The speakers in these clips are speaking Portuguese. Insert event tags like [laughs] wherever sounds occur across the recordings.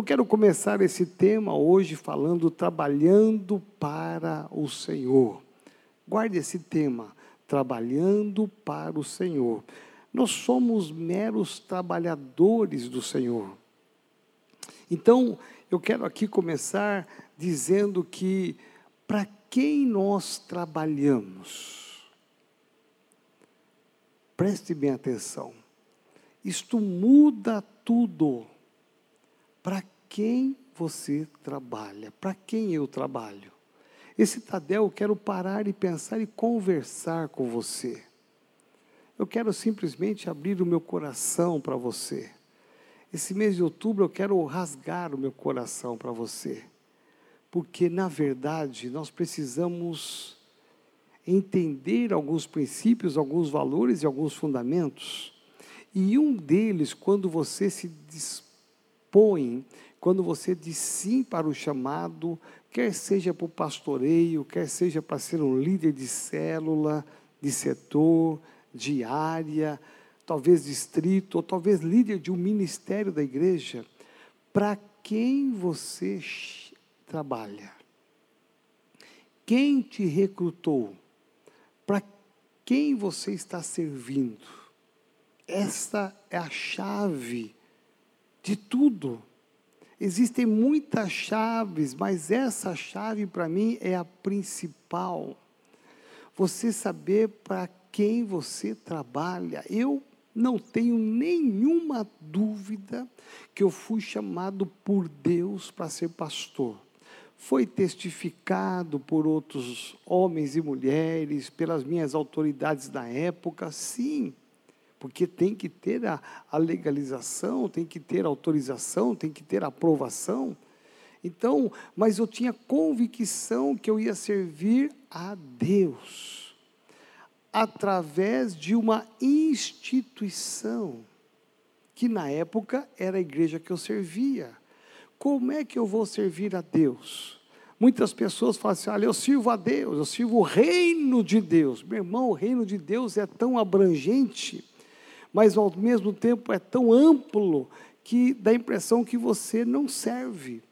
Eu quero começar esse tema hoje falando trabalhando para o Senhor. Guarde esse tema, trabalhando para o Senhor. Nós somos meros trabalhadores do Senhor. Então, eu quero aqui começar dizendo que para quem nós trabalhamos? Preste bem atenção. Isto muda tudo. Para quem você trabalha? Para quem eu trabalho? Esse Tadel, eu quero parar e pensar e conversar com você. Eu quero simplesmente abrir o meu coração para você. Esse mês de outubro eu quero rasgar o meu coração para você. Porque, na verdade, nós precisamos entender alguns princípios, alguns valores e alguns fundamentos. E um deles, quando você se dispõe, quando você diz sim para o chamado, quer seja para o pastoreio, quer seja para ser um líder de célula, de setor, de área, talvez distrito, ou talvez líder de um ministério da igreja, para quem você trabalha? Quem te recrutou? Para quem você está servindo? Esta é a chave de tudo. Existem muitas chaves, mas essa chave para mim é a principal. Você saber para quem você trabalha. Eu não tenho nenhuma dúvida que eu fui chamado por Deus para ser pastor. Foi testificado por outros homens e mulheres, pelas minhas autoridades da época, sim, porque tem que ter a, a legalização, tem que ter autorização, tem que ter aprovação. Então, mas eu tinha convicção que eu ia servir a Deus através de uma instituição, que na época era a igreja que eu servia. Como é que eu vou servir a Deus? Muitas pessoas falam assim: olha, eu sirvo a Deus, eu sirvo o reino de Deus. Meu irmão, o reino de Deus é tão abrangente, mas ao mesmo tempo é tão amplo que dá a impressão que você não serve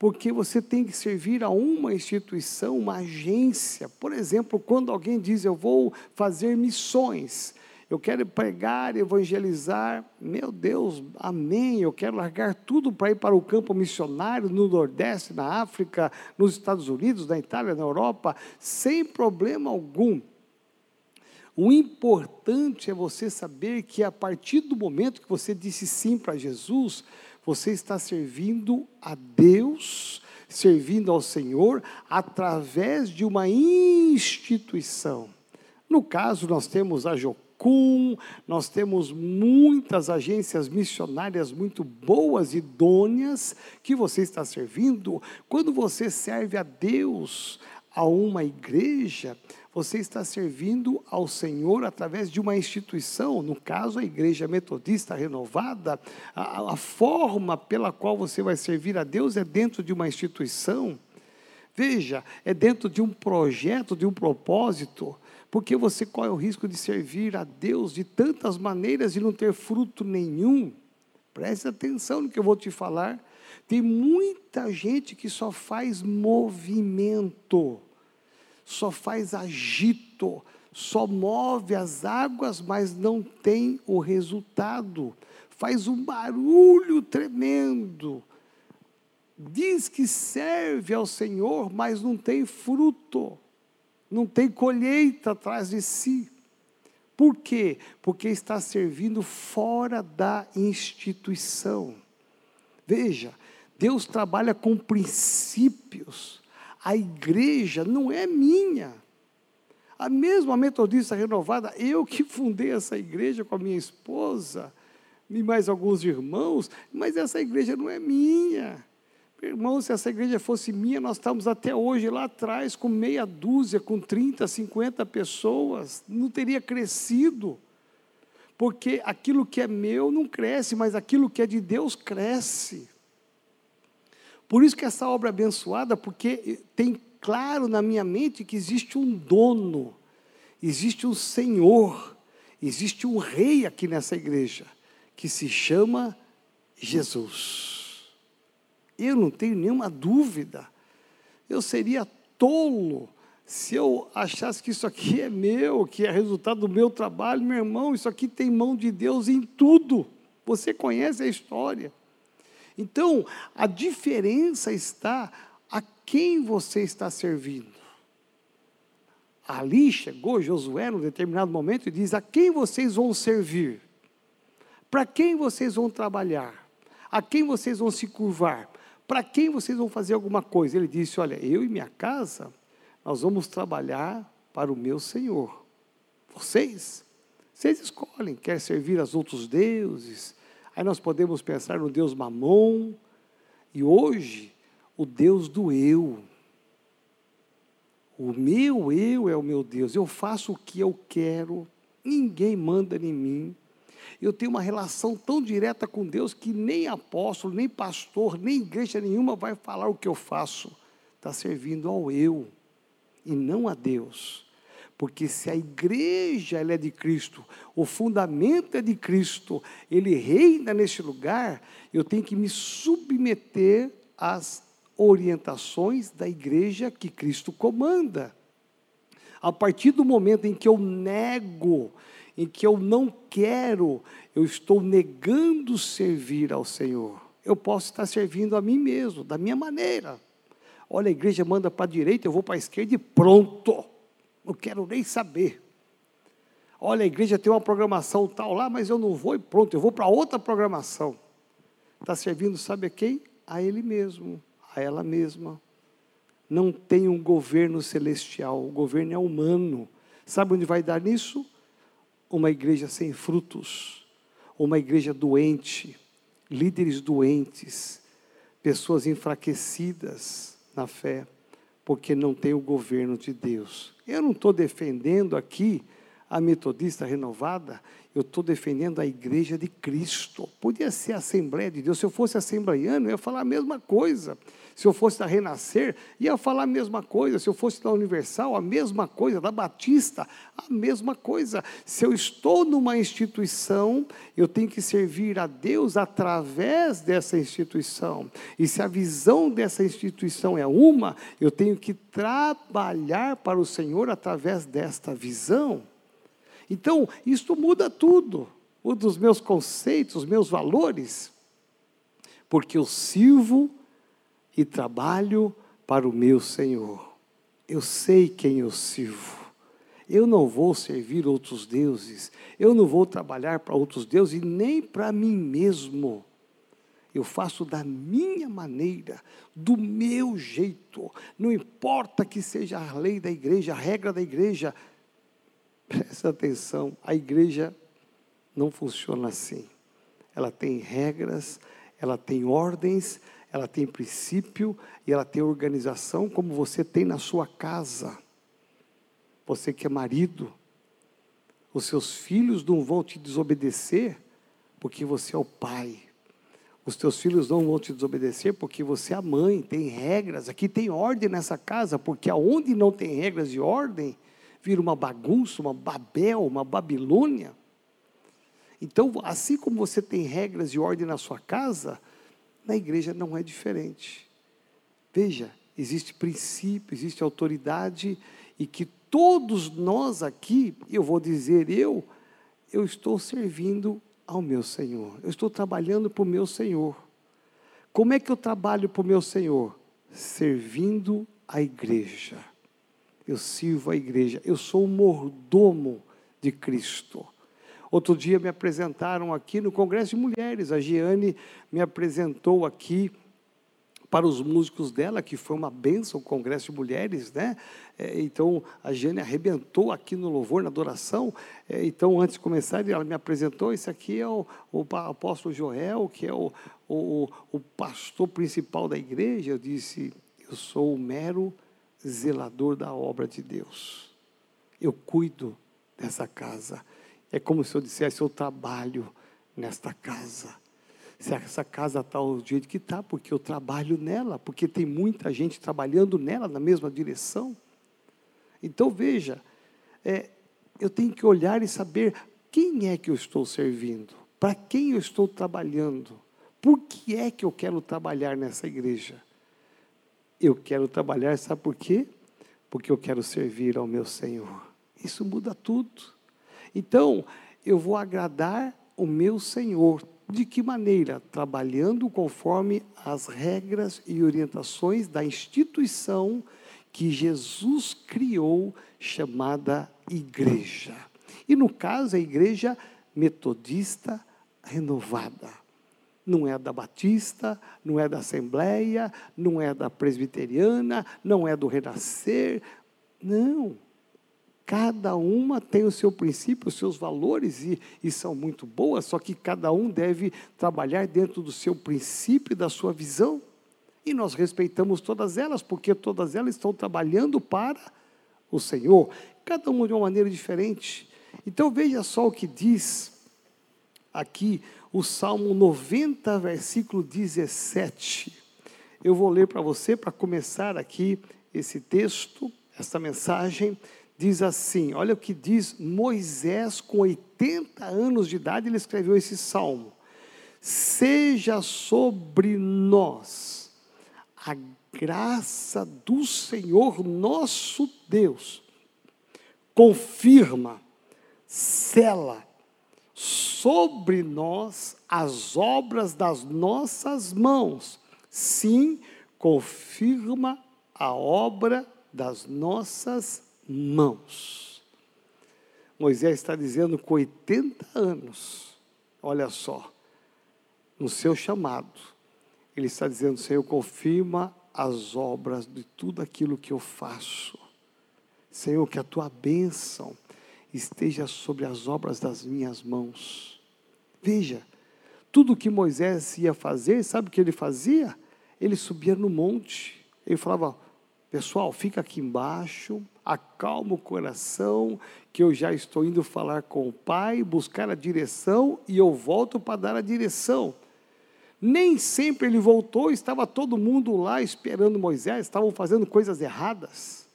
porque você tem que servir a uma instituição, uma agência. Por exemplo, quando alguém diz eu vou fazer missões, eu quero pregar, evangelizar, meu Deus, amém. Eu quero largar tudo para ir para o campo missionário no Nordeste, na África, nos Estados Unidos, na Itália, na Europa, sem problema algum. O importante é você saber que a partir do momento que você disse sim para Jesus, você está servindo a Deus, servindo ao Senhor, através de uma instituição. No caso, nós temos a Jocum, nós temos muitas agências missionárias muito boas, idôneas, que você está servindo. Quando você serve a Deus, a uma igreja, você está servindo ao Senhor através de uma instituição, no caso a Igreja Metodista Renovada, a, a, forma pela qual você vai servir a Deus é dentro de uma instituição. Veja, é dentro de um projeto, de um propósito, porque você corre o risco de servir a Deus de tantas maneiras e não ter fruto nenhum. Preste atenção no que eu vou te falar. Tem muita gente que só faz movimento só faz agito, só move as águas, mas não tem o resultado. Faz um barulho tremendo. Diz que serve ao Senhor, mas não tem fruto, não tem colheita atrás de si. Por quê? Porque está servindo fora da instituição. Veja, Deus trabalha com princípios a igreja não é minha. A mesma metodista renovada, eu que fundei essa igreja com a minha esposa e mais alguns irmãos, mas essa igreja não é minha. Irmãos, se essa igreja fosse minha, nós estamos até hoje lá atrás com meia dúzia, com 30, 50 pessoas, não teria crescido. Porque aquilo que é meu não cresce, mas aquilo que é de Deus cresce. Por isso que essa obra é abençoada, porque tem claro na minha mente que existe um dono, existe um Senhor, existe um rei aqui nessa igreja, que se chama Jesus. Eu não tenho nenhuma dúvida. Eu seria tolo se eu achasse que isso aqui é meu, que é resultado do meu trabalho, meu irmão, isso aqui tem mão de Deus em tudo. Você conhece a história. Então, a diferença está a quem você está servindo. Ali chegou Josué, num determinado momento, e diz: A quem vocês vão servir? Para quem vocês vão trabalhar? A quem vocês vão se curvar? Para quem vocês vão fazer alguma coisa? Ele disse: Olha, eu e minha casa nós vamos trabalhar para o meu Senhor. Vocês, vocês escolhem, quer servir aos outros deuses. Aí nós podemos pensar no Deus Mamon, e hoje, o Deus do eu. O meu eu é o meu Deus, eu faço o que eu quero, ninguém manda em mim. Eu tenho uma relação tão direta com Deus que nem apóstolo, nem pastor, nem igreja nenhuma vai falar o que eu faço. Está servindo ao eu e não a Deus. Porque se a igreja é de Cristo, o fundamento é de Cristo, ele reina neste lugar, eu tenho que me submeter às orientações da igreja que Cristo comanda. A partir do momento em que eu nego, em que eu não quero, eu estou negando servir ao Senhor. Eu posso estar servindo a mim mesmo, da minha maneira. Olha, a igreja manda para a direita, eu vou para a esquerda e pronto. Não quero nem saber. Olha, a igreja tem uma programação tal lá, mas eu não vou e pronto, eu vou para outra programação. Está servindo, sabe a quem? A ele mesmo, a ela mesma. Não tem um governo celestial, o governo é humano. Sabe onde vai dar nisso? Uma igreja sem frutos, uma igreja doente, líderes doentes, pessoas enfraquecidas na fé, porque não tem o governo de Deus. Eu não estou defendendo aqui a metodista renovada, eu estou defendendo a igreja de Cristo. Podia ser a Assembleia de Deus. Se eu fosse assembleiano, eu ia falar a mesma coisa. Se eu fosse da Renascer, ia falar a mesma coisa. Se eu fosse da Universal, a mesma coisa. Da Batista, a mesma coisa. Se eu estou numa instituição, eu tenho que servir a Deus através dessa instituição. E se a visão dessa instituição é uma, eu tenho que trabalhar para o Senhor através desta visão. Então, isso muda tudo, muda os meus conceitos, os meus valores, porque eu sirvo e trabalho para o meu Senhor. Eu sei quem eu sirvo. Eu não vou servir outros deuses, eu não vou trabalhar para outros deuses e nem para mim mesmo. Eu faço da minha maneira, do meu jeito. Não importa que seja a lei da igreja, a regra da igreja, Presta atenção, a igreja não funciona assim. Ela tem regras, ela tem ordens, ela tem princípio e ela tem organização como você tem na sua casa. Você que é marido, os seus filhos não vão te desobedecer porque você é o pai. Os teus filhos não vão te desobedecer porque você é a mãe. Tem regras, aqui tem ordem nessa casa, porque aonde não tem regras e ordem, vira uma bagunça, uma Babel, uma Babilônia. Então, assim como você tem regras e ordem na sua casa, na igreja não é diferente. Veja, existe princípio, existe autoridade e que todos nós aqui, eu vou dizer eu, eu estou servindo ao meu Senhor. Eu estou trabalhando para o meu Senhor. Como é que eu trabalho para o meu Senhor? Servindo a igreja eu sirvo a igreja, eu sou o mordomo de Cristo. Outro dia me apresentaram aqui no Congresso de Mulheres, a Giane me apresentou aqui para os músicos dela, que foi uma benção o Congresso de Mulheres, né? É, então, a Giane arrebentou aqui no louvor, na adoração. É, então, antes de começar, ela me apresentou, esse aqui é o, o apóstolo Joel, que é o, o, o pastor principal da igreja. Eu disse, eu sou o mero zelador da obra de Deus. Eu cuido dessa casa. É como se eu dissesse: eu trabalho nesta casa. Se essa casa está do jeito que está, porque eu trabalho nela, porque tem muita gente trabalhando nela na mesma direção. Então veja, é, eu tenho que olhar e saber quem é que eu estou servindo, para quem eu estou trabalhando, Por que é que eu quero trabalhar nessa igreja? Eu quero trabalhar, sabe por quê? Porque eu quero servir ao meu Senhor. Isso muda tudo. Então, eu vou agradar o meu Senhor. De que maneira? Trabalhando conforme as regras e orientações da instituição que Jesus criou, chamada igreja. E no caso, a igreja metodista renovada. Não é da Batista, não é da Assembleia, não é da Presbiteriana, não é do Renascer. Não. Cada uma tem o seu princípio, os seus valores, e, e são muito boas, só que cada um deve trabalhar dentro do seu princípio da sua visão. E nós respeitamos todas elas, porque todas elas estão trabalhando para o Senhor, cada uma de uma maneira diferente. Então veja só o que diz aqui o Salmo 90, versículo 17. Eu vou ler para você, para começar aqui esse texto, essa mensagem. Diz assim: olha o que diz Moisés, com 80 anos de idade, ele escreveu esse salmo. Seja sobre nós a graça do Senhor nosso Deus, confirma, cela sobre nós as obras das nossas mãos. Sim, confirma a obra das nossas mãos. Moisés está dizendo com 80 anos, olha só, no seu chamado, ele está dizendo: Senhor, confirma as obras de tudo aquilo que eu faço. Senhor, que a tua bênção esteja sobre as obras das minhas mãos. Veja, tudo que Moisés ia fazer, sabe o que ele fazia? Ele subia no monte. Ele falava: Pessoal, fica aqui embaixo, acalma o coração, que eu já estou indo falar com o Pai, buscar a direção e eu volto para dar a direção. Nem sempre ele voltou, estava todo mundo lá esperando Moisés, estavam fazendo coisas erradas.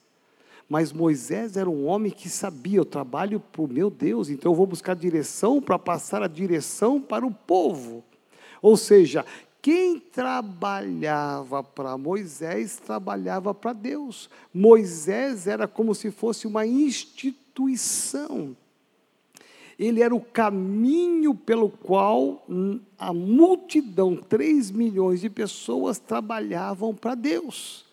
Mas Moisés era um homem que sabia, eu trabalho para o meu Deus, então eu vou buscar direção para passar a direção para o povo. Ou seja, quem trabalhava para Moisés, trabalhava para Deus. Moisés era como se fosse uma instituição. Ele era o caminho pelo qual a multidão, 3 milhões de pessoas, trabalhavam para Deus.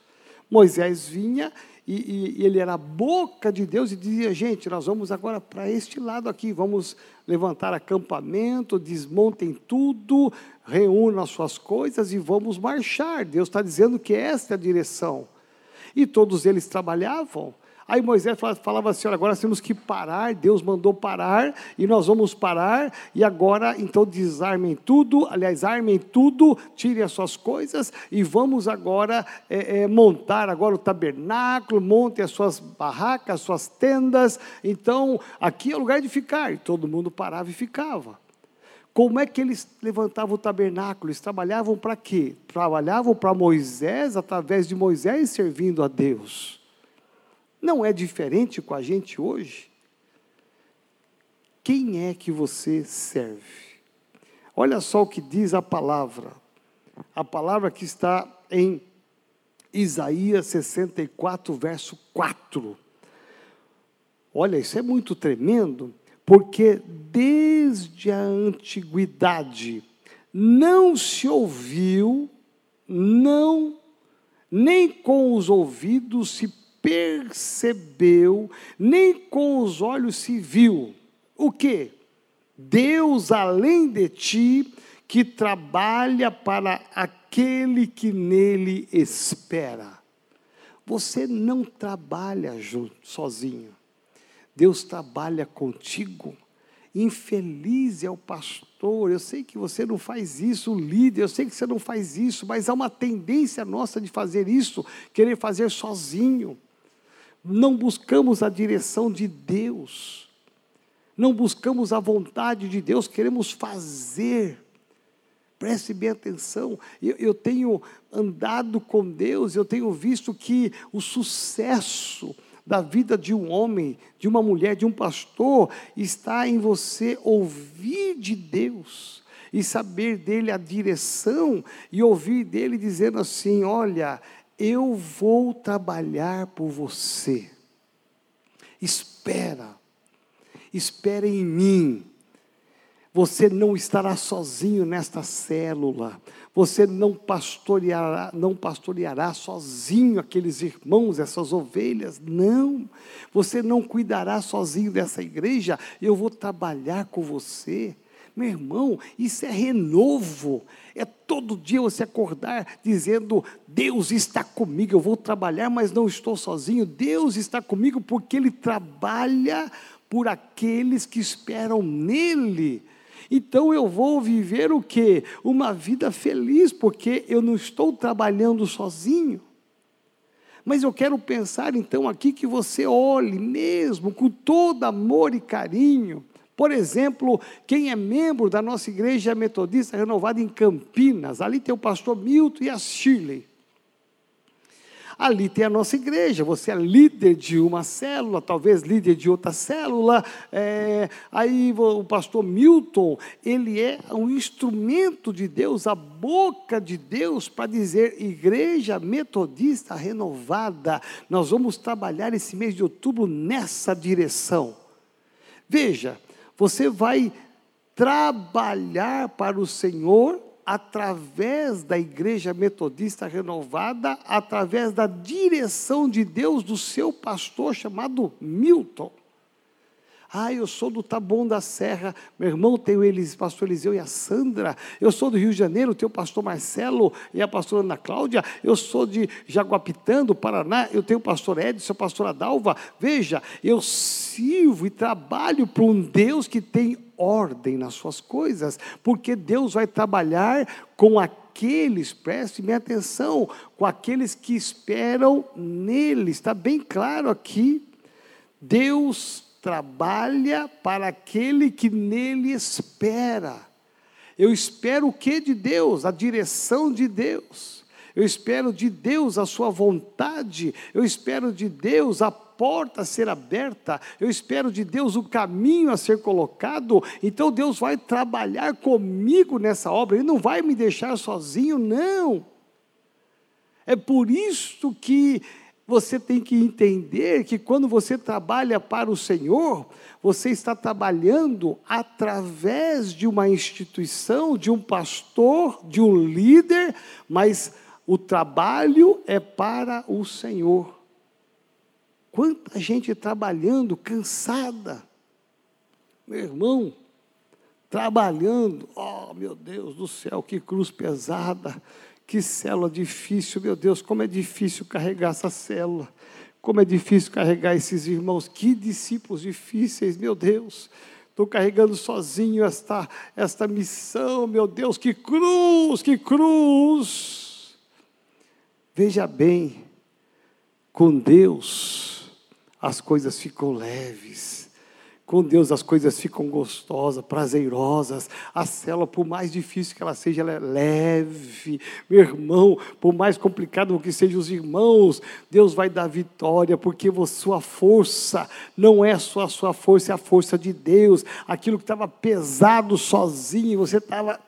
Moisés vinha e, e, ele era a boca de Deus e dizia: gente, nós vamos agora para este lado aqui, vamos levantar acampamento, desmontem tudo, reúnam as suas coisas e vamos marchar. Deus está dizendo que esta é a direção. E todos eles trabalhavam Aí Moisés falava assim: olha, agora temos que parar, Deus mandou parar, e nós vamos parar, e agora então desarmem tudo, aliás, armem tudo, tirem as suas coisas, e vamos agora é, é, montar agora o tabernáculo, montem as suas barracas, as suas tendas, então aqui é o lugar de ficar, e todo mundo parava e ficava. Como é que eles levantavam o tabernáculo? Eles trabalhavam para quê? Trabalhavam para Moisés, através de Moisés servindo a Deus. Não é diferente com a gente hoje? Quem é que você serve? Olha só o que diz a palavra. A palavra que está em Isaías 64, verso 4. Olha, isso é muito tremendo, porque desde a antiguidade não se ouviu, não, nem com os ouvidos se percebeu, nem com os olhos se viu. O que? Deus além de ti, que trabalha para aquele que nele espera. Você não trabalha sozinho. Deus trabalha contigo. Infeliz é o pastor. Eu sei que você não faz isso, o líder. Eu sei que você não faz isso, mas há uma tendência nossa de fazer isso, querer fazer sozinho não buscamos a direção de Deus, não buscamos a vontade de Deus, queremos fazer. Preste bem atenção, eu, eu tenho andado com Deus, eu tenho visto que o sucesso da vida de um homem, de uma mulher, de um pastor, está em você ouvir de Deus e saber dele a direção e ouvir dele dizendo assim: Olha, eu vou trabalhar por você. Espera, espera em mim. Você não estará sozinho nesta célula. Você não pastoreará, não pastoreará sozinho aqueles irmãos, essas ovelhas. Não. Você não cuidará sozinho dessa igreja. Eu vou trabalhar com você. Meu irmão, isso é renovo. É todo dia você acordar dizendo: Deus está comigo, eu vou trabalhar, mas não estou sozinho. Deus está comigo porque Ele trabalha por aqueles que esperam nele. Então eu vou viver o quê? Uma vida feliz, porque eu não estou trabalhando sozinho. Mas eu quero pensar então aqui que você olhe mesmo com todo amor e carinho. Por exemplo, quem é membro da nossa igreja metodista renovada em Campinas, ali tem o pastor Milton e a Shirley. Ali tem a nossa igreja, você é líder de uma célula, talvez líder de outra célula. É, aí o pastor Milton, ele é um instrumento de Deus, a boca de Deus para dizer igreja metodista renovada. Nós vamos trabalhar esse mês de outubro nessa direção. Veja, você vai trabalhar para o Senhor através da igreja metodista renovada, através da direção de Deus do seu pastor chamado Milton. Ah, eu sou do Taboão da Serra, meu irmão tem o Elis, pastor Eliseu e a Sandra. Eu sou do Rio de Janeiro, tem o pastor Marcelo e a pastora Ana Cláudia. Eu sou de Jaguapitã, do Paraná, eu tenho o pastor Edson, a pastora Dalva. Veja, eu sirvo e trabalho para um Deus que tem ordem nas suas coisas, porque Deus vai trabalhar com aqueles, preste minha atenção, com aqueles que esperam nele. Está bem claro aqui. Deus trabalha para aquele que nele espera. Eu espero o que de Deus? A direção de Deus. Eu espero de Deus a sua vontade. Eu espero de Deus a porta a ser aberta. Eu espero de Deus o caminho a ser colocado. Então Deus vai trabalhar comigo nessa obra. Ele não vai me deixar sozinho, não. É por isso que você tem que entender que quando você trabalha para o Senhor, você está trabalhando através de uma instituição, de um pastor, de um líder, mas o trabalho é para o Senhor. Quanta gente trabalhando cansada, meu irmão, trabalhando, oh meu Deus do céu, que cruz pesada, que célula difícil, meu Deus, como é difícil carregar essa célula. Como é difícil carregar esses irmãos, que discípulos difíceis, meu Deus. Estou carregando sozinho esta, esta missão, meu Deus, que cruz, que cruz. Veja bem, com Deus as coisas ficam leves com Deus as coisas ficam gostosas, prazerosas. A célula, por mais difícil que ela seja, ela é leve. Meu irmão, por mais complicado que sejam os irmãos, Deus vai dar vitória, porque sua força não é só a sua força, é a força de Deus. Aquilo que estava pesado sozinho, você estava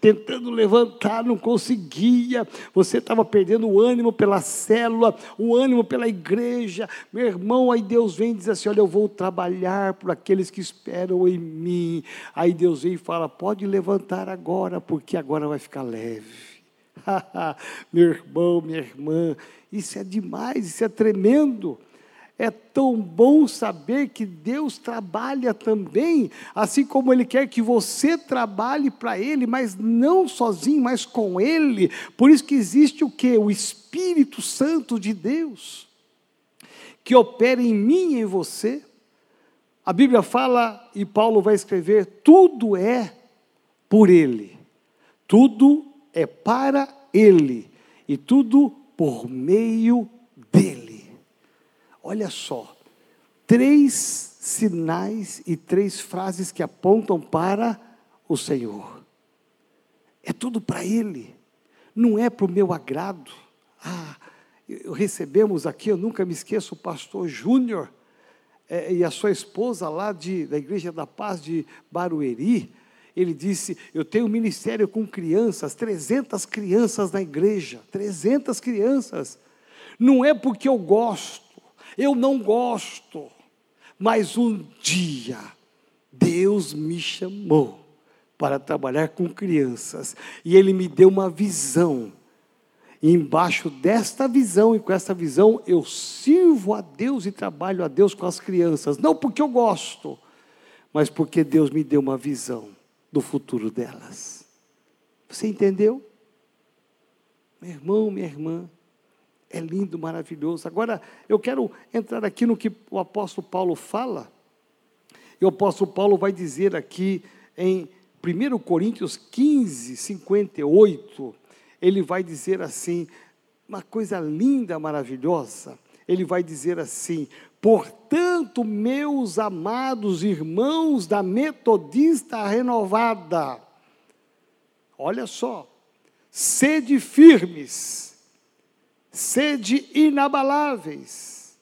tentando levantar, não conseguia. Você estava perdendo o ânimo pela célula, o ânimo pela igreja. Meu irmão, aí Deus vem e diz assim: Olha, eu vou trabalhar por aqueles que esperam em mim. Aí Deus vem e fala: Pode levantar agora, porque agora vai ficar leve. [laughs] Meu irmão, minha irmã, isso é demais, isso é tremendo. É tão bom saber que Deus trabalha também, assim como Ele quer que você trabalhe para Ele, mas não sozinho, mas com Ele. Por isso que existe o que? O Espírito Santo de Deus, que opera em mim e em você. A Bíblia fala, e Paulo vai escrever: tudo é por Ele, tudo é para Ele, e tudo por meio dEle. Olha só, três sinais e três frases que apontam para o Senhor. É tudo para Ele, não é para o meu agrado. Ah, recebemos aqui, eu nunca me esqueço, o pastor Júnior é, e a sua esposa lá de, da Igreja da Paz de Barueri. Ele disse: Eu tenho um ministério com crianças, 300 crianças na igreja, 300 crianças. Não é porque eu gosto, eu não gosto, mas um dia Deus me chamou para trabalhar com crianças e Ele me deu uma visão. E embaixo desta visão e com essa visão eu sirvo a Deus e trabalho a Deus com as crianças, não porque eu gosto, mas porque Deus me deu uma visão do futuro delas. Você entendeu? Meu irmão, minha irmã, é lindo, maravilhoso. Agora, eu quero entrar aqui no que o apóstolo Paulo fala. E o apóstolo Paulo vai dizer aqui em 1 Coríntios 15, 58, ele vai dizer assim, uma coisa linda, maravilhosa. Ele vai dizer assim: Portanto, meus amados irmãos da Metodista Renovada, olha só, sede firmes, sede inabaláveis,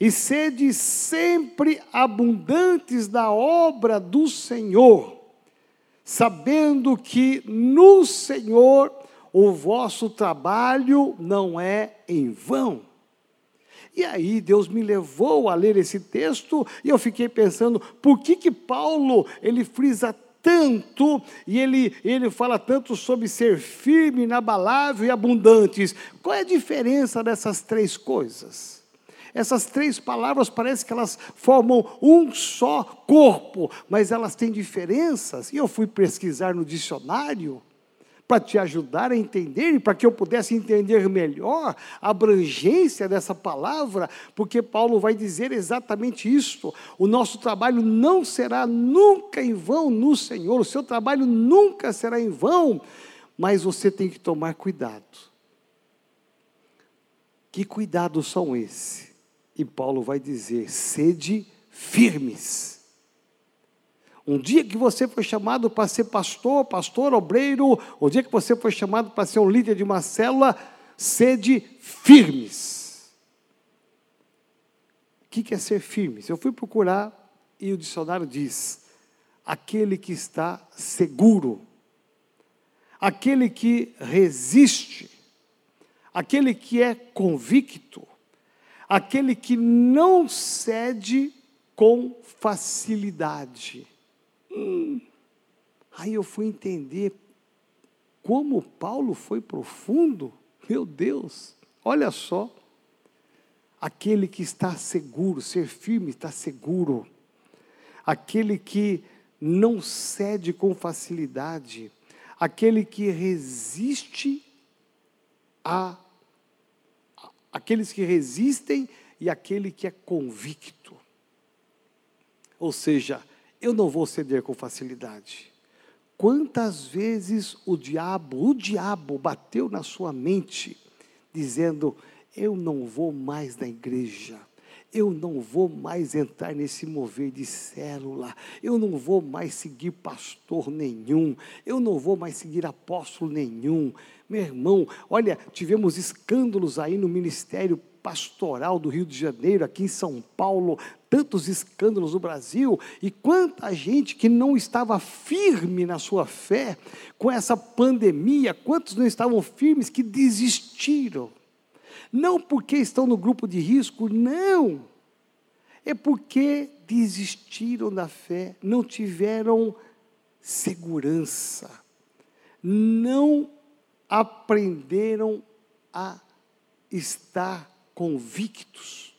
e sede sempre abundantes da obra do Senhor, sabendo que no Senhor o vosso trabalho não é em vão. E aí Deus me levou a ler esse texto e eu fiquei pensando, por que que Paulo, ele frisa tanto e ele, ele fala tanto sobre ser firme, inabalável e abundantes? Qual é a diferença dessas três coisas? Essas três palavras parece que elas formam um só corpo, mas elas têm diferenças. E eu fui pesquisar no dicionário para te ajudar a entender e para que eu pudesse entender melhor a abrangência dessa palavra, porque Paulo vai dizer exatamente isso. O nosso trabalho não será nunca em vão no Senhor, o seu trabalho nunca será em vão, mas você tem que tomar cuidado. Que cuidados são esses? E Paulo vai dizer: sede firmes um dia que você foi chamado para ser pastor, pastor, obreiro, o dia que você foi chamado para ser um líder de uma célula, sede firmes. O que é ser firmes? Eu fui procurar e o dicionário diz: aquele que está seguro, aquele que resiste, aquele que é convicto, aquele que não cede com facilidade. Aí eu fui entender como Paulo foi profundo. Meu Deus, olha só. Aquele que está seguro, ser firme está seguro. Aquele que não cede com facilidade. Aquele que resiste a aqueles que resistem e aquele que é convicto. Ou seja, eu não vou ceder com facilidade. Quantas vezes o diabo, o diabo bateu na sua mente, dizendo: Eu não vou mais na igreja, eu não vou mais entrar nesse mover de célula, eu não vou mais seguir pastor nenhum, eu não vou mais seguir apóstolo nenhum. Meu irmão, olha, tivemos escândalos aí no ministério pastoral do Rio de Janeiro, aqui em São Paulo, tantos escândalos no Brasil, e quanta gente que não estava firme na sua fé com essa pandemia, quantos não estavam firmes que desistiram. Não porque estão no grupo de risco, não. É porque desistiram da fé, não tiveram segurança, não aprenderam a estar convictos.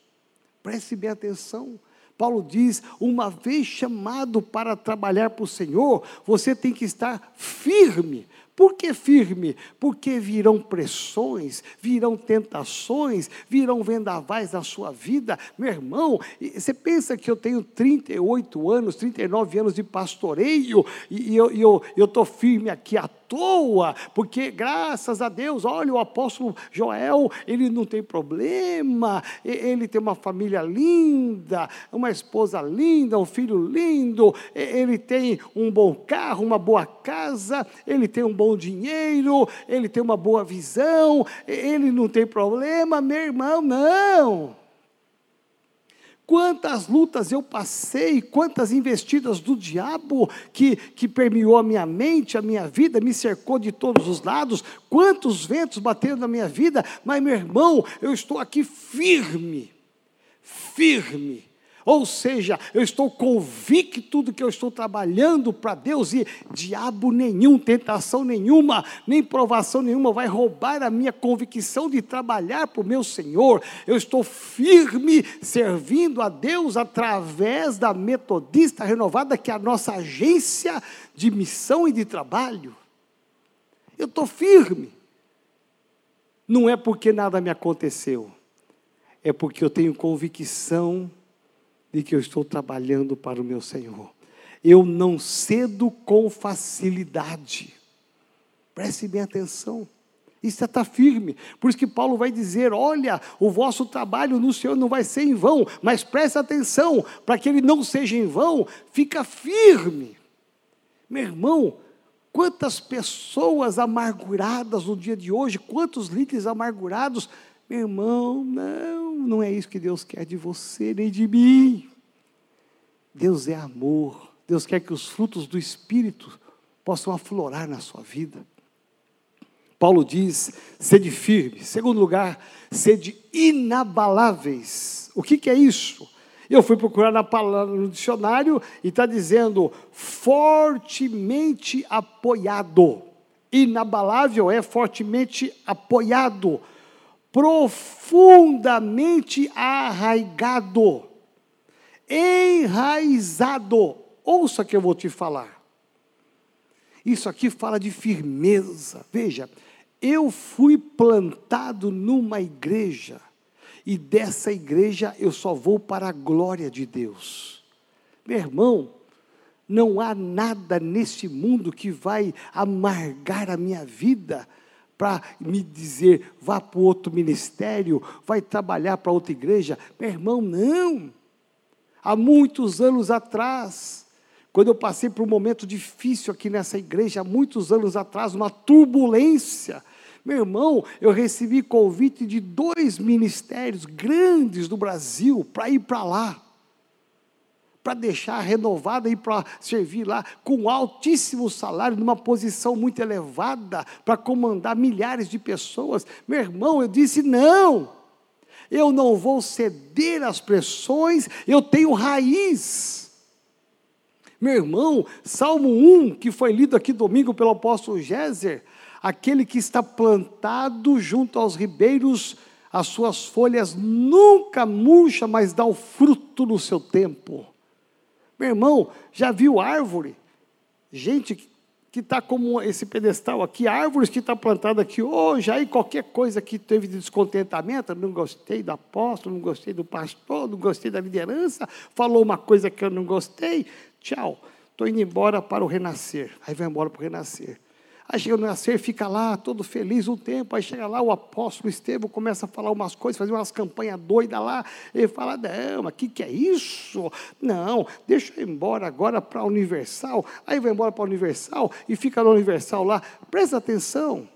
Preste bem atenção. Paulo diz: uma vez chamado para trabalhar para o Senhor, você tem que estar firme, por que firme? Porque virão pressões, virão tentações, virão vendavais na sua vida. Meu irmão, você pensa que eu tenho 38 anos, 39 anos de pastoreio e, eu estou firme aqui à toa, porque graças a Deus, olha, o apóstolo Joel, ele não tem problema, ele tem uma família linda, uma esposa linda, um filho lindo, ele tem um bom carro, uma boa casa, ele tem um bom dinheiro, ele tem uma boa visão, ele não tem problema, meu irmão, não. Quantas lutas eu passei, quantas investidas do diabo que, que permeou a minha mente, a minha vida, me cercou de todos os lados, quantos ventos bateram na minha vida, mas meu irmão, eu estou aqui firme, firme, ou seja, eu estou convicto do que eu estou trabalhando para Deus e diabo nenhum, tentação nenhuma, nem provação nenhuma vai roubar a minha convicção de trabalhar para o meu Senhor. Eu estou firme servindo a Deus através da Metodista Renovada, que é a nossa agência de missão e de trabalho. Eu estou firme. Não é porque nada me aconteceu, é porque eu tenho convicção de que eu estou trabalhando para o meu Senhor. Eu não cedo com facilidade. Preste bem atenção. Isso está firme. Por isso que Paulo vai dizer: olha, o vosso trabalho no Senhor não vai ser em vão, mas preste atenção, para que ele não seja em vão, fica firme. Meu irmão, quantas pessoas amarguradas no dia de hoje, quantos líderes amargurados meu irmão, não, não é isso que Deus quer de você nem de mim. Deus é amor. Deus quer que os frutos do Espírito possam aflorar na sua vida. Paulo diz: sede firme. Segundo lugar, sede inabaláveis. O que, que é isso? Eu fui procurar na palavra no dicionário e está dizendo fortemente apoiado. Inabalável é fortemente apoiado profundamente arraigado, enraizado. Ouça que eu vou te falar. Isso aqui fala de firmeza. Veja, eu fui plantado numa igreja, e dessa igreja eu só vou para a glória de Deus. Meu irmão, não há nada neste mundo que vai amargar a minha vida para me dizer, vá para outro ministério, vai trabalhar para outra igreja. Meu irmão, não. Há muitos anos atrás, quando eu passei por um momento difícil aqui nessa igreja, há muitos anos atrás, uma turbulência, meu irmão, eu recebi convite de dois ministérios grandes do Brasil para ir para lá para deixar renovada e para servir lá com altíssimo salário, numa posição muito elevada, para comandar milhares de pessoas. Meu irmão, eu disse: não, eu não vou ceder às pressões, eu tenho raiz. Meu irmão, Salmo 1, que foi lido aqui domingo pelo apóstolo Géser, aquele que está plantado junto aos ribeiros, as suas folhas nunca murcha, mas dá o fruto no seu tempo. Meu irmão, já viu árvore? Gente que está como esse pedestal aqui, árvores que está plantada aqui hoje, aí qualquer coisa que teve de descontentamento, não gostei do apóstolo, não gostei do pastor, não gostei da liderança, falou uma coisa que eu não gostei, tchau, estou indo embora para o renascer. Aí vai embora para o renascer. Aí chega no nascer, fica lá todo feliz um tempo. Aí chega lá o apóstolo Estevão, começa a falar umas coisas, fazer umas campanhas doidas lá. Ele fala: Não, mas o que, que é isso? Não, deixa eu ir embora agora para a Universal. Aí vai embora para a Universal e fica na Universal lá. Presta atenção.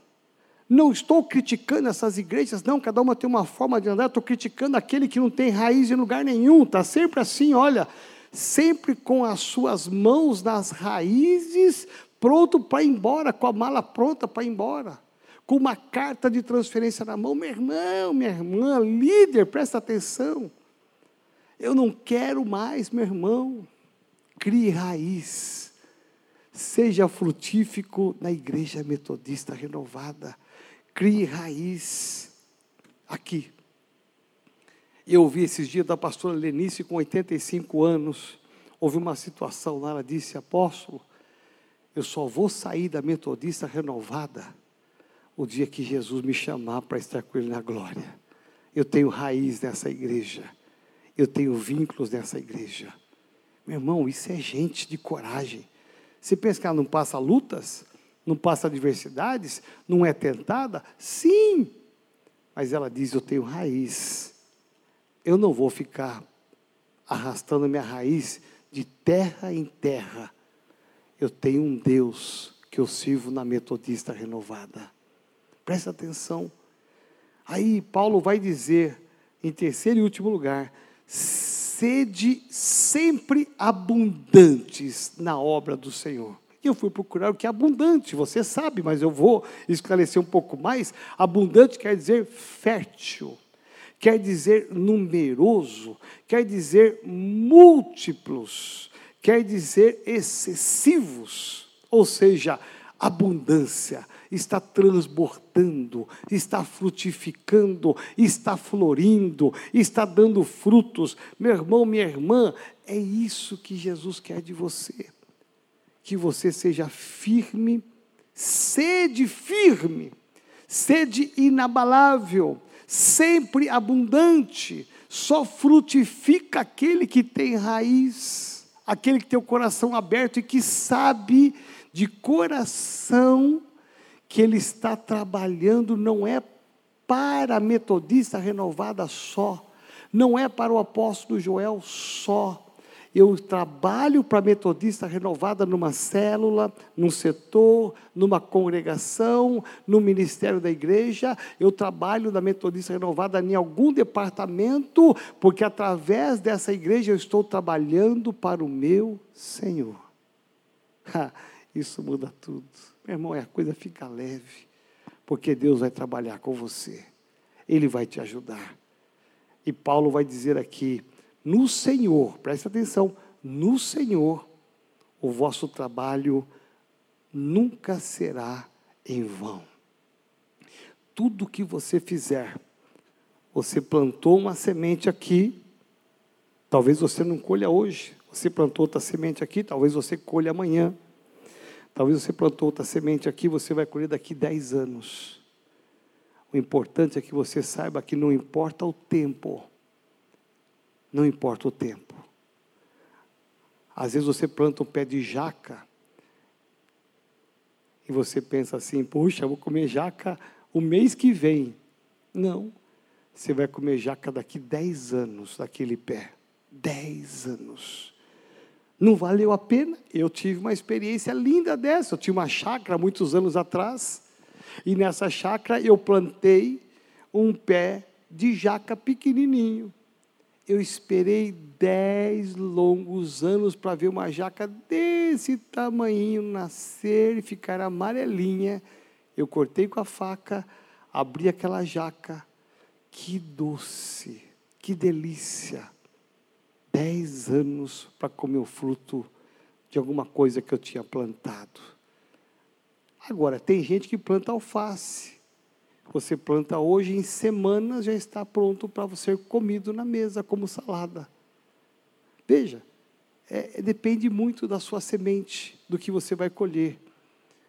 Não estou criticando essas igrejas, não, cada uma tem uma forma de andar, estou criticando aquele que não tem raiz em lugar nenhum, está sempre assim, olha, sempre com as suas mãos nas raízes, pronto para ir embora, com a mala pronta para ir embora, com uma carta de transferência na mão. Meu irmão, minha irmã, líder, presta atenção. Eu não quero mais, meu irmão. Crie raiz. Seja frutífico na igreja metodista renovada. Crie raiz aqui. Eu ouvi esses dias da pastora Lenice com 85 anos. Houve uma situação lá, ela disse, apóstolo, eu só vou sair da metodista renovada o dia que Jesus me chamar para estar com Ele na glória. Eu tenho raiz nessa igreja. Eu tenho vínculos nessa igreja. Meu irmão, isso é gente de coragem. Você pensa que ela não passa lutas? Não passa adversidades? Não é tentada? Sim! Mas ela diz: Eu tenho raiz. Eu não vou ficar arrastando minha raiz de terra em terra eu tenho um Deus que eu sirvo na metodista renovada. Presta atenção. Aí Paulo vai dizer, em terceiro e último lugar, sede sempre abundantes na obra do Senhor. E eu fui procurar o que é abundante, você sabe, mas eu vou esclarecer um pouco mais. Abundante quer dizer fértil, quer dizer numeroso, quer dizer múltiplos, quer dizer excessivos, ou seja, abundância, está transbordando, está frutificando, está florindo, está dando frutos. Meu irmão, minha irmã, é isso que Jesus quer de você. Que você seja firme, sede firme, sede inabalável, sempre abundante. Só frutifica aquele que tem raiz, aquele que tem o coração aberto e que sabe de coração que ele está trabalhando não é para a metodista renovada só, não é para o apóstolo Joel só. Eu trabalho para metodista renovada numa célula, num setor, numa congregação, no ministério da igreja. Eu trabalho da metodista renovada em algum departamento, porque através dessa igreja eu estou trabalhando para o meu Senhor. [laughs] Isso muda tudo. Meu irmão, a coisa fica leve, porque Deus vai trabalhar com você, Ele vai te ajudar. E Paulo vai dizer aqui: no Senhor, preste atenção, no Senhor, o vosso trabalho nunca será em vão. Tudo que você fizer, você plantou uma semente aqui, talvez você não colha hoje, você plantou outra semente aqui, talvez você colha amanhã. Talvez você plantou outra semente aqui, você vai colher daqui 10 anos. O importante é que você saiba que não importa o tempo. Não importa o tempo. Às vezes você planta um pé de jaca e você pensa assim: puxa, vou comer jaca o mês que vem. Não. Você vai comer jaca daqui 10 anos daquele pé. 10 anos. Não valeu a pena? Eu tive uma experiência linda dessa. Eu tinha uma chácara muitos anos atrás, e nessa chácara eu plantei um pé de jaca pequenininho. Eu esperei dez longos anos para ver uma jaca desse tamanho nascer e ficar amarelinha. Eu cortei com a faca, abri aquela jaca. Que doce, que delícia dez anos para comer o fruto de alguma coisa que eu tinha plantado. Agora, tem gente que planta alface. Você planta hoje, em semanas já está pronto para ser comido na mesa como salada. Veja, é, depende muito da sua semente, do que você vai colher.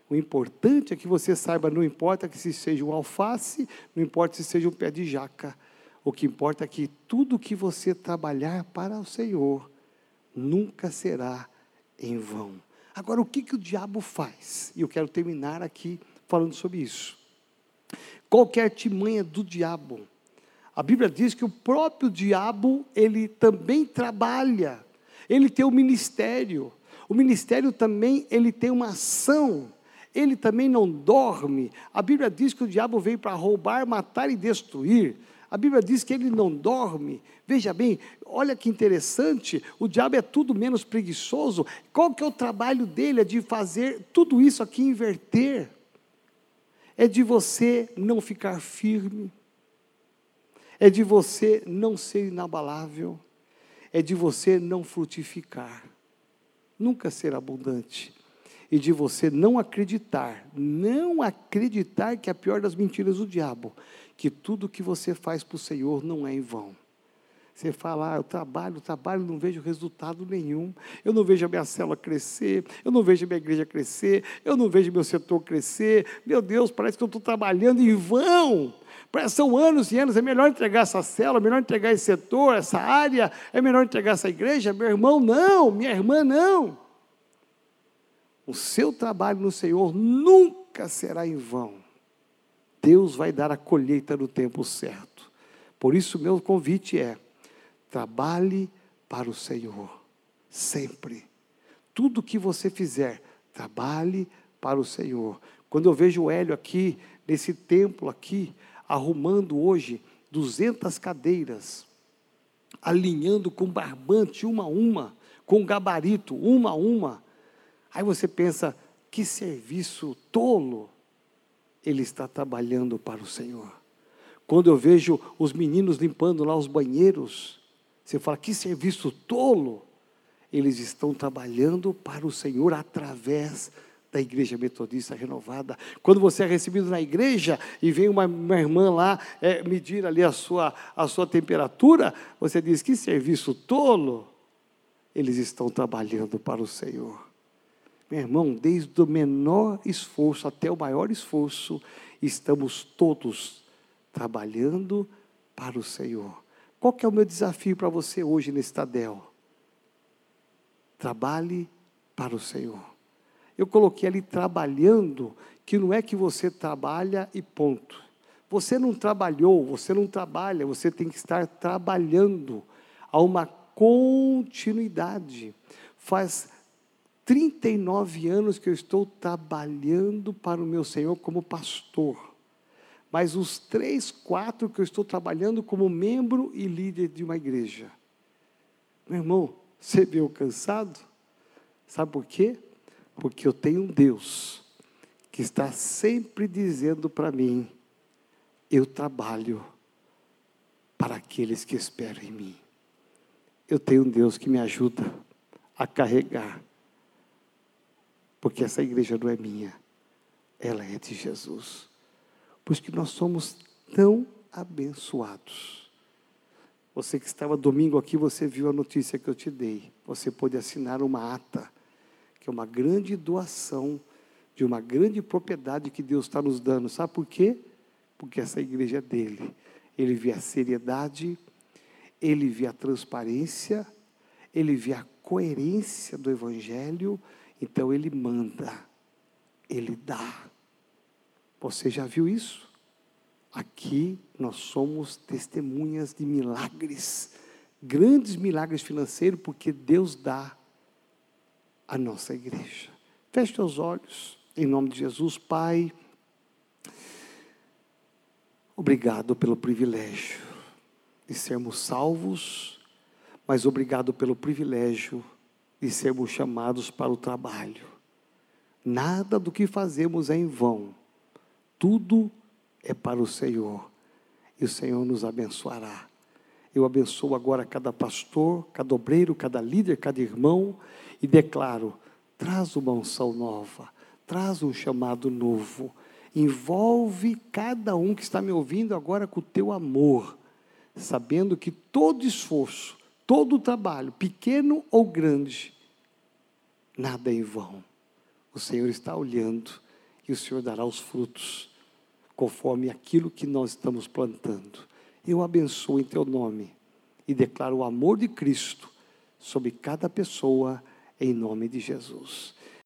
O importante é que você saiba, não importa que se seja um alface, não importa se seja um pé de jaca, o que importa é que tudo que você trabalhar para o Senhor nunca será em vão. Agora, o que, que o diabo faz? E eu quero terminar aqui falando sobre isso. Qualquer artimanha do diabo. A Bíblia diz que o próprio diabo, ele também trabalha. Ele tem o um ministério. O ministério também, ele tem uma ação. Ele também não dorme. A Bíblia diz que o diabo veio para roubar, matar e destruir. A Bíblia diz que ele não dorme. Veja bem, olha que interessante, o diabo é tudo menos preguiçoso. Qual que é o trabalho dele? É de fazer tudo isso aqui inverter. É de você não ficar firme. É de você não ser inabalável. É de você não frutificar. Nunca ser abundante e de você não acreditar, não acreditar que é a pior das mentiras do diabo, que tudo que você faz para o Senhor não é em vão. Você fala, ah, eu trabalho, trabalho, não vejo resultado nenhum. Eu não vejo a minha célula crescer, eu não vejo a minha igreja crescer, eu não vejo meu setor crescer. Meu Deus, parece que eu estou trabalhando em vão. São anos e anos, é melhor entregar essa célula, é melhor entregar esse setor, essa área, é melhor entregar essa igreja. Meu irmão, não, minha irmã, não. O seu trabalho no Senhor nunca será em vão. Deus vai dar a colheita no tempo certo. Por isso, meu convite é: trabalhe para o Senhor, sempre. Tudo que você fizer, trabalhe para o Senhor. Quando eu vejo o Hélio aqui, nesse templo aqui, arrumando hoje 200 cadeiras, alinhando com barbante uma a uma, com gabarito uma a uma. Aí você pensa, que serviço tolo! Ele está trabalhando para o Senhor. Quando eu vejo os meninos limpando lá os banheiros, você fala, que serviço tolo! Eles estão trabalhando para o Senhor através da igreja metodista renovada. Quando você é recebido na igreja e vem uma, uma irmã lá é, medir ali a sua, a sua temperatura, você diz: que serviço tolo! Eles estão trabalhando para o Senhor. Meu irmão, desde o menor esforço até o maior esforço, estamos todos trabalhando para o Senhor. Qual que é o meu desafio para você hoje nesse Tadel? Trabalhe para o Senhor. Eu coloquei ali trabalhando, que não é que você trabalha e ponto. Você não trabalhou, você não trabalha, você tem que estar trabalhando. Há uma continuidade. Faz 39 anos que eu estou trabalhando para o meu Senhor como pastor. Mas os três, quatro que eu estou trabalhando como membro e líder de uma igreja. Meu irmão, você viu cansado? Sabe por quê? Porque eu tenho um Deus que está sempre dizendo para mim: eu trabalho para aqueles que esperam em mim. Eu tenho um Deus que me ajuda a carregar porque essa igreja não é minha, ela é de Jesus. Por isso que nós somos tão abençoados. Você que estava domingo aqui, você viu a notícia que eu te dei. Você pôde assinar uma ata, que é uma grande doação de uma grande propriedade que Deus está nos dando. Sabe por quê? Porque essa igreja é dele. Ele vê a seriedade, ele vê a transparência, ele vê a coerência do Evangelho então ele manda, ele dá. Você já viu isso? Aqui nós somos testemunhas de milagres, grandes milagres financeiros, porque Deus dá à nossa igreja. Feche os olhos, em nome de Jesus, Pai. Obrigado pelo privilégio de sermos salvos, mas obrigado pelo privilégio de sermos chamados para o trabalho. Nada do que fazemos é em vão, tudo é para o Senhor, e o Senhor nos abençoará. Eu abençoo agora cada pastor, cada obreiro, cada líder, cada irmão, e declaro: traz uma unção nova, traz um chamado novo, envolve cada um que está me ouvindo agora com o teu amor, sabendo que todo esforço, todo trabalho, pequeno ou grande, nada é em vão. O Senhor está olhando e o Senhor dará os frutos conforme aquilo que nós estamos plantando. Eu abençoo em teu nome e declaro o amor de Cristo sobre cada pessoa em nome de Jesus.